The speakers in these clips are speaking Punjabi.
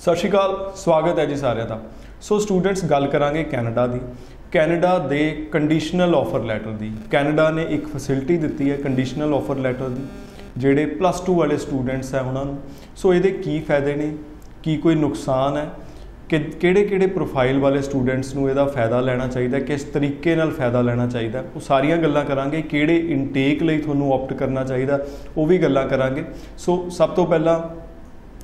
ਸਤਿ ਸ਼੍ਰੀ ਅਕਾਲ, ਸਵਾਗਤ ਹੈ ਜੀ ਸਾਰਿਆਂ ਦਾ। ਸੋ ਸਟੂਡੈਂਟਸ, ਗੱਲ ਕਰਾਂਗੇ ਕੈਨੇਡਾ ਦੀ। ਕੈਨੇਡਾ ਦੇ ਕੰਡੀਸ਼ਨਲ ਆਫਰ ਲੈਟਰ ਦੀ। ਕੈਨੇਡਾ ਨੇ ਇੱਕ ਫੈਸਿਲਿਟੀ ਦਿੱਤੀ ਹੈ ਕੰਡੀਸ਼ਨਲ ਆਫਰ ਲੈਟਰ ਦੀ, ਜਿਹੜੇ ਪਲੱਸ 2 ਵਾਲੇ ਸਟੂਡੈਂਟਸ ਹੈ ਉਹਨਾਂ ਨੂੰ। ਸੋ ਇਹਦੇ ਕੀ ਫਾਇਦੇ ਨੇ? ਕੀ ਕੋਈ ਨੁਕਸਾਨ ਹੈ? ਕਿ ਕਿਹੜੇ ਕਿਹੜੇ ਪ੍ਰੋਫਾਈਲ ਵਾਲੇ ਸਟੂਡੈਂਟਸ ਨੂੰ ਇਹਦਾ ਫਾਇਦਾ ਲੈਣਾ ਚਾਹੀਦਾ ਕਿਸ ਤਰੀਕੇ ਨਾਲ ਫਾਇਦਾ ਲੈਣਾ ਚਾਹੀਦਾ ਉਹ ਸਾਰੀਆਂ ਗੱਲਾਂ ਕਰਾਂਗੇ। ਕਿਹੜੇ ਇਨਟੇਕ ਲਈ ਤੁਹਾਨੂੰ ਆਪਟ ਕਰਨਾ ਚਾਹੀਦਾ ਉਹ ਵੀ ਗੱਲਾਂ ਕਰਾਂਗੇ। ਸੋ ਸਭ ਤੋਂ ਪਹਿਲਾਂ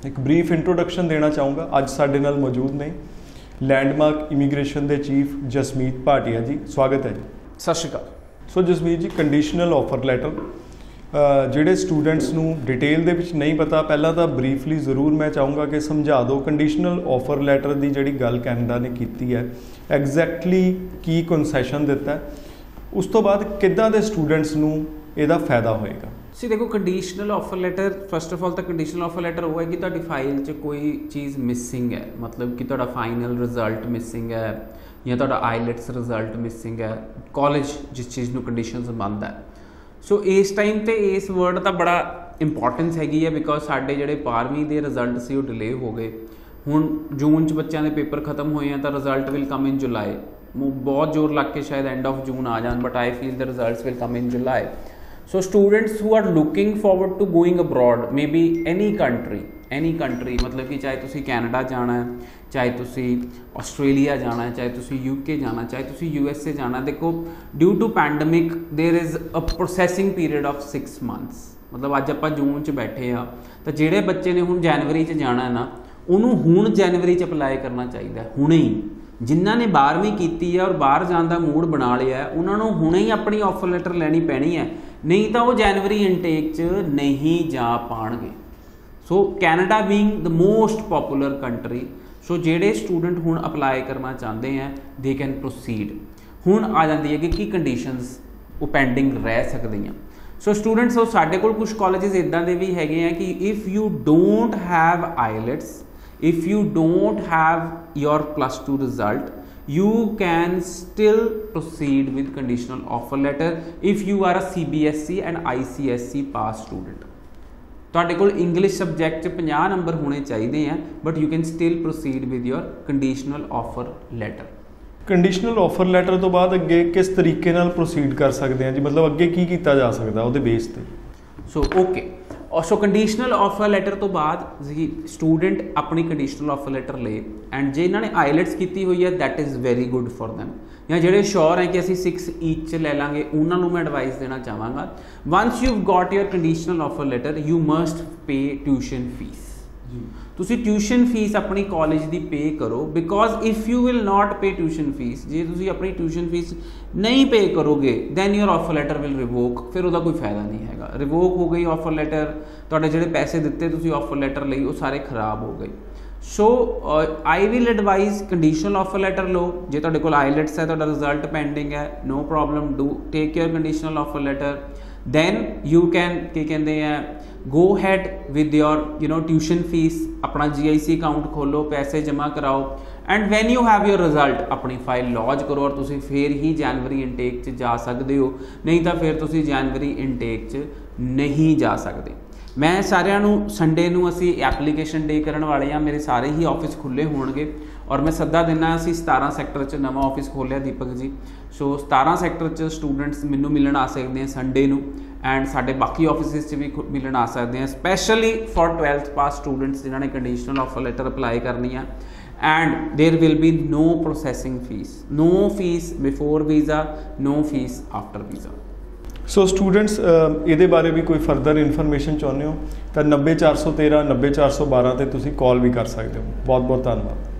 ਇੱਕ ਬਰੀਫ ਇੰਟਰੋਡਕਸ਼ਨ ਦੇਣਾ ਚਾਹੂੰਗਾ। ਅੱਜ ਸਾਡੇ ਨਾਲ ਮੌਜੂਦ ਨੇ ਲੈਂਡਮਾਰਕ ਇਮੀਗ੍ਰੇਸ਼ਨ ਦੇ ਚੀਫ ਜਸਮੀਤ ਭਾਟੀਆ ਜੀ। ਸਵਾਗਤ ਹੈ ਜੀ। ਸਤਿ ਸ਼੍ਰੀ ਅਕਾਲ। So Jasmeet ji conditional offer letter ਜਿਹੜੇ ਸਟੂਡੈਂਟਸ ਨੂੰ ਡਿਟੇਲ ਦੇ ਵਿੱਚ ਨਹੀਂ ਪਤਾ ਪਹਿਲਾਂ ਤਾਂ ਬਰੀਫਲੀ ਜ਼ਰੂਰ ਮੈਂ ਚਾਹੂੰਗਾ ਕਿ ਸਮਝਾ ਦਿਓ। ਕੰਡੀਸ਼ਨਲ ਆਫਰ ਲੈਟਰ ਦੀ ਜਿਹੜੀ ਗੱਲ ਕੈਨੇਡਾ ਨੇ ਕੀਤੀ ਹੈ ਐਗਜ਼ੈਕਟਲੀ ਕੀ ਕਨਸੈਸ਼ਨ ਦਿੱਤਾ ਉਸ ਤੋਂ ਬਾਅਦ ਕਿੱਦਾਂ ਦੇ ਸਟੂਡੈਂਟਸ ਨੂੰ ਇਹਦਾ ਫਾਇਦਾ ਹੋਏਗਾ? ਸੀ ਦੇਖੋ conditional offer letter first of all ਤਾਂ ਕੰਡੀਸ਼ਨਲ ਆਫਰ ਲੈਟਰ ਉਹ ਹੈ ਕਿ ਤੁਹਾਡੀ ਫਾਈਲ 'ਚ ਕੋਈ ਚੀਜ਼ ਮਿਸਿੰਗ ਹੈ। ਮਤਲਬ ਕਿ ਤੁਹਾਡਾ ਫਾਈਨਲ ਰਿਜ਼ਲਟ ਮਿਸਿੰਗ ਹੈ ਜਾਂ ਤੁਹਾਡਾ ਆਈਲੈਟਸ ਰਿਜ਼ਲਟ ਮਿਸਿੰਗ ਹੈ। ਕਾਲਜ ਜਿਸ ਚੀਜ਼ ਨੂੰ ਕੰਡੀਸ਼ਨਸ ਮੰਨਦਾ ਹੈ। ਸੋ ਇਸ ਟਾਈਮ ਤੇ ਇਸ ਵਰਡ ਦਾ ਬੜਾ ਇੰਪੋਰਟੈਂਸ ਹੈਗੀ ਹੈ ਬਿਕੋਜ਼ ਸਾਡੇ ਜਿਹੜੇ 12ਵੀਂ ਦੇ ਰਿਜ਼ਲਟ ਸੀ ਉਹ ਡਿਲੇ ਹੋ ਗਏ। ਹੁਣ ਜੂਨ 'ਚ ਬੱਚਿਆਂ ਦੇ ਪੇਪਰ ਖਤਮ ਹੋਏ ਆ ਤਾਂ ਰਿਜ਼ਲਟ ਵਿਲ ਕਮ ਇਨ ਜੁਲਾਈ ਬਹੁਤ ਜ਼ੋਰ ਲੱਗ ਕੇ ਸ਼ਾਇਦ ਐਂਡ ਆਫ ਜੂਨ ਆ ਜਾਣ but I feel the results will come in July so students who are looking forward to going abroad maybe any country any country ਮਤਲਬ ਕਿ ਚਾਹੇ ਤੁਸੀਂ ਕੈਨੇਡਾ ਜਾਣਾ ਹੈ ਚਾਹੇ ਤੁਸੀਂ ਆਸਟ੍ਰੇਲੀਆ ਜਾਣਾ ਹੈ ਚਾਹੇ ਤੁਸੀਂ ਯੂਕੇ ਜਾਣਾ ਚਾਹੇ ਤੁਸੀਂ ਯੂਐਸਏ ਜਾਣਾ ਦੇਖੋ due to pandemic there is a processing period of 6 months ਮਤਲਬ ਅੱਜ ਆਪਾਂ ਜੂਨ ਚ ਬੈਠੇ ਆ ਤਾਂ ਜਿਹੜੇ ਬੱਚੇ ਨੇ ਹੁਣ ਜਨਵਰੀ ਚ ਜਾਣਾ ਹੈ ਨਾ ਉਹਨੂੰ ਹੁਣ ਜਨਵਰੀ ਚ ਅਪਲਾਈ ਕਰਨਾ ਚਾਹੀਦਾ ਹੁਣੇ ਹੀ ਜਿਨ੍ਹਾਂ ਨੇ 12ਵੀਂ ਕੀਤੀ ਹੈ ਔਰ ਬਾਹਰ ਜਾਣ ਦਾ ਮੂਡ ਬਣਾ ਲਿਆ ਹੈ, ਉਹਨਾਂ ਨੂੰ ਹੁਣੇ ਹੀ ਆਪਣੀ ਆਫਰ ਲੈਟਰ ਲੈਣੀ ਪੈਣੀ ਹੈ। ਨਹੀਂ ਤਾਂ ਉਹ ਜਨਵਰੀ ਇਨਟੇਕ 'ਚ ਨਹੀਂ ਜਾ ਪਾਣਗੇ। So Canada being the most popular country so ਜਿਹੜੇ ਸਟੂਡੈਂਟ ਹੁਣ ਅਪਲਾਈ ਕਰਨਾ ਚਾਹੁੰਦੇ ਆ ਦੇ ਕੈਨ ਪ੍ਰੋਸੀਡ ਹੁਣ ਆ ਜਾਂਦੀ ਹੈ ਕਿ ਕੀ ਕੰਡੀਸ਼ਨਸ ਉਹ ਪੈਂਡਿੰਗ ਰਹਿ ਸਕਦੀਆਂ। ਸੋ ਸਟੂਡੈਂਟਸ ਉਹ ਸਾਡੇ ਕੋਲ ਕੁਝ ਕਾਲਜਸ ਇਦਾਂ ਦੇ ਵੀ ਹੈਗੇ ਆ ਕਿ if you don't have IELTS if you don't have your plus 2 result you can still proceed with conditional offer letter if you are a CBSE and ICSE pass student. ਤੁਹਾਡੇ ਕੋਲ ਇੰਗਲਿਸ਼ ਸਬਜੈਕਟ 'ਚ 50 ਨੰਬਰ ਹੋਣੇ ਚਾਹੀਦੇ ਆ but you can still proceed with your conditional offer letter conditional offer letter ਤੋਂ ਬਾਅਦ ਅੱਗੇ ਕਿਸ ਤਰੀਕੇ ਨਾਲ ਪ੍ਰੋਸੀਡ ਕਰ ਸਕਦੇ ਹਾਂ ਜੀ? ਮਤਲਬ ਅੱਗੇ ਕੀ ਕੀਤਾ ਜਾ ਸਕਦਾ ਉਹਦੇ ਬੇਸ ਤੇ? So okay so conditional offer letter ਤੋਂ ਬਾਅਦ ਜੀ ਸਟੂਡੈਂਟ ਆਪਣੀ ਕੰਡੀਸ਼ਨਲ ਆਫਰ ਲੈਟਰ ਲੇ ਐਂਡ ਜੇ ਇਹਨਾਂ ਨੇ ਆਈਲੈਟਸ ਕੀਤੀ ਹੋਈ ਹੈ that is very good for them. ਜਾਂ ਜਿਹੜੇ ਸ਼ੋਰ ਹੈ ਕਿ ਅਸੀਂ 6 ਈਚ ਚ ਲੈ ਲਾਂਗੇ, ਉਹਨਾਂ ਨੂੰ ਮੈਂ ਐਡਵਾਈਸ ਦੇਣਾ ਚਾਹਾਂਗਾ। Once you've got your conditional offer letter you must pay tuition fees ਤੁਸੀਂ ਟਿਊਸ਼ਨ ਫੀਸ ਆਪਣੀ ਕਾਲਜ ਦੀ ਪੇ ਕਰੋ because if you will not pay tuition fees ਜੇ ਤੁਸੀਂ ਆਪਣੀ ਟਿਊਸ਼ਨ ਫੀਸ ਨਹੀਂ ਪੇ ਕਰੋਗੇ then your offer letter will revoke ਫਿਰ ਉਹਦਾ ਕੋਈ ਫਾਇਦਾ ਨਹੀਂ ਹੈਗਾ। ਰਿਵੋਕ ਹੋ ਗਈ ਆਫਰ ਲੈਟਰ ਤੁਹਾਡੇ ਜਿਹੜੇ ਪੈਸੇ ਦਿੱਤੇ ਤੁਸੀਂ ਆਫਰ ਲੈਟਰ ਲਈ, ਉਹ ਸਾਰੇ ਖਰਾਬ ਹੋ ਗਏ। So I will advise conditional offer letter ਲਓ। ਜੇ ਤੁਹਾਡੇ ਕੋਲ ਆਈਲੈਟਸ ਹੈ, ਤੁਹਾਡਾ ਰਿਜ਼ਲਟ ਪੈਂਡਿੰਗ ਹੈ no problem do take your conditional offer letter then you can, ਕੀ ਕਹਿੰਦੇ ਆ, go ahead with your, you know, tuition fees, ਆਪਣਾ GIC ਅਕਾਊਂਟ ਖੋਲੋ ਪੈਸੇ ਜਮ੍ਹਾਂ ਕਰਾਓ। And when you have your result, ਆਪਣੀ ਫਾਈਲ ਲੌਜ ਕਰੋ ਔਰ ਤੁਸੀਂ ਫੇਰ ਹੀ ਜਨਵਰੀ ਇਨਟੇਕ 'ਚ ਜਾ ਸਕਦੇ ਹੋ। ਨਹੀਂ ਤਾਂ ਫਿਰ ਤੁਸੀਂ ਜਨਵਰੀ ਇਨਟੇਕ 'ਚ ਨਹੀਂ ਜਾ ਸਕਦੇ। ਮੈਂ ਸਾਰਿਆਂ ਨੂੰ ਸੰਡੇ ਨੂੰ ਅਸੀਂ ਐਪਲੀਕੇਸ਼ਨ ਡੇ ਕਰਨ ਵਾਲੇ ਆ ਮੇਰੇ ਸਾਰੇ ਹੀ ਆਫਿਸ ਖੁੱਲੇ ਹੋਣਗੇ। ਔਰ ਮੈਂ ਸੱਦਾ ਦਿੰਨਾ ਅਸੀਂ 17 ਸੈਕਟਰ 'ਚ ਨਵਾਂ ਆਫਿਸ ਖੋਲਿਆ ਦੀਪਕ ਜੀ। ਸੋ 17 ਸੈਕਟਰ 'ਚ ਸਟੂਡੈਂਟਸ ਮੈਨੂੰ ਮਿਲਣ ਆ ਸਕਦੇ ਆ ਸੰਡੇ ਨੂੰ ਐਂਡ ਸਾਡੇ ਬਾਕੀ ਆਫਿਸਿਸ 'ਚ ਵੀ ਮਿਲਣ ਆ ਸਕਦੇ ਆ specially for 12th pass students ਜਿਨ੍ਹਾਂ ਨੇ ਕੰਡੀਸ਼ਨਲ ਆਫਰ ਲੈਟਰ ਅਪਲਾਈ ਕਰਨੀ ਆ। And there will be no processing fees. No fees before visa, no fees after visa. ਸੋ ਸਟੂਡੈਂਟਸ uh, ਇਹਦੇ ਬਾਰੇ ਵੀ ਕੋਈ ਫਰਦਰ ਇਨਫੋਰਮੇਸ਼ਨ ਚਾਹੁੰਦੇ ਹੋ, ਤਾਂ 90413 90412 ਤੇ ਤੁਸੀਂ ਕਾਲ ਵੀ ਕਰ ਸਕਦੇ ਹੋ। ਬਹੁਤ ਬਹੁਤ ਧੰਨਵਾਦ।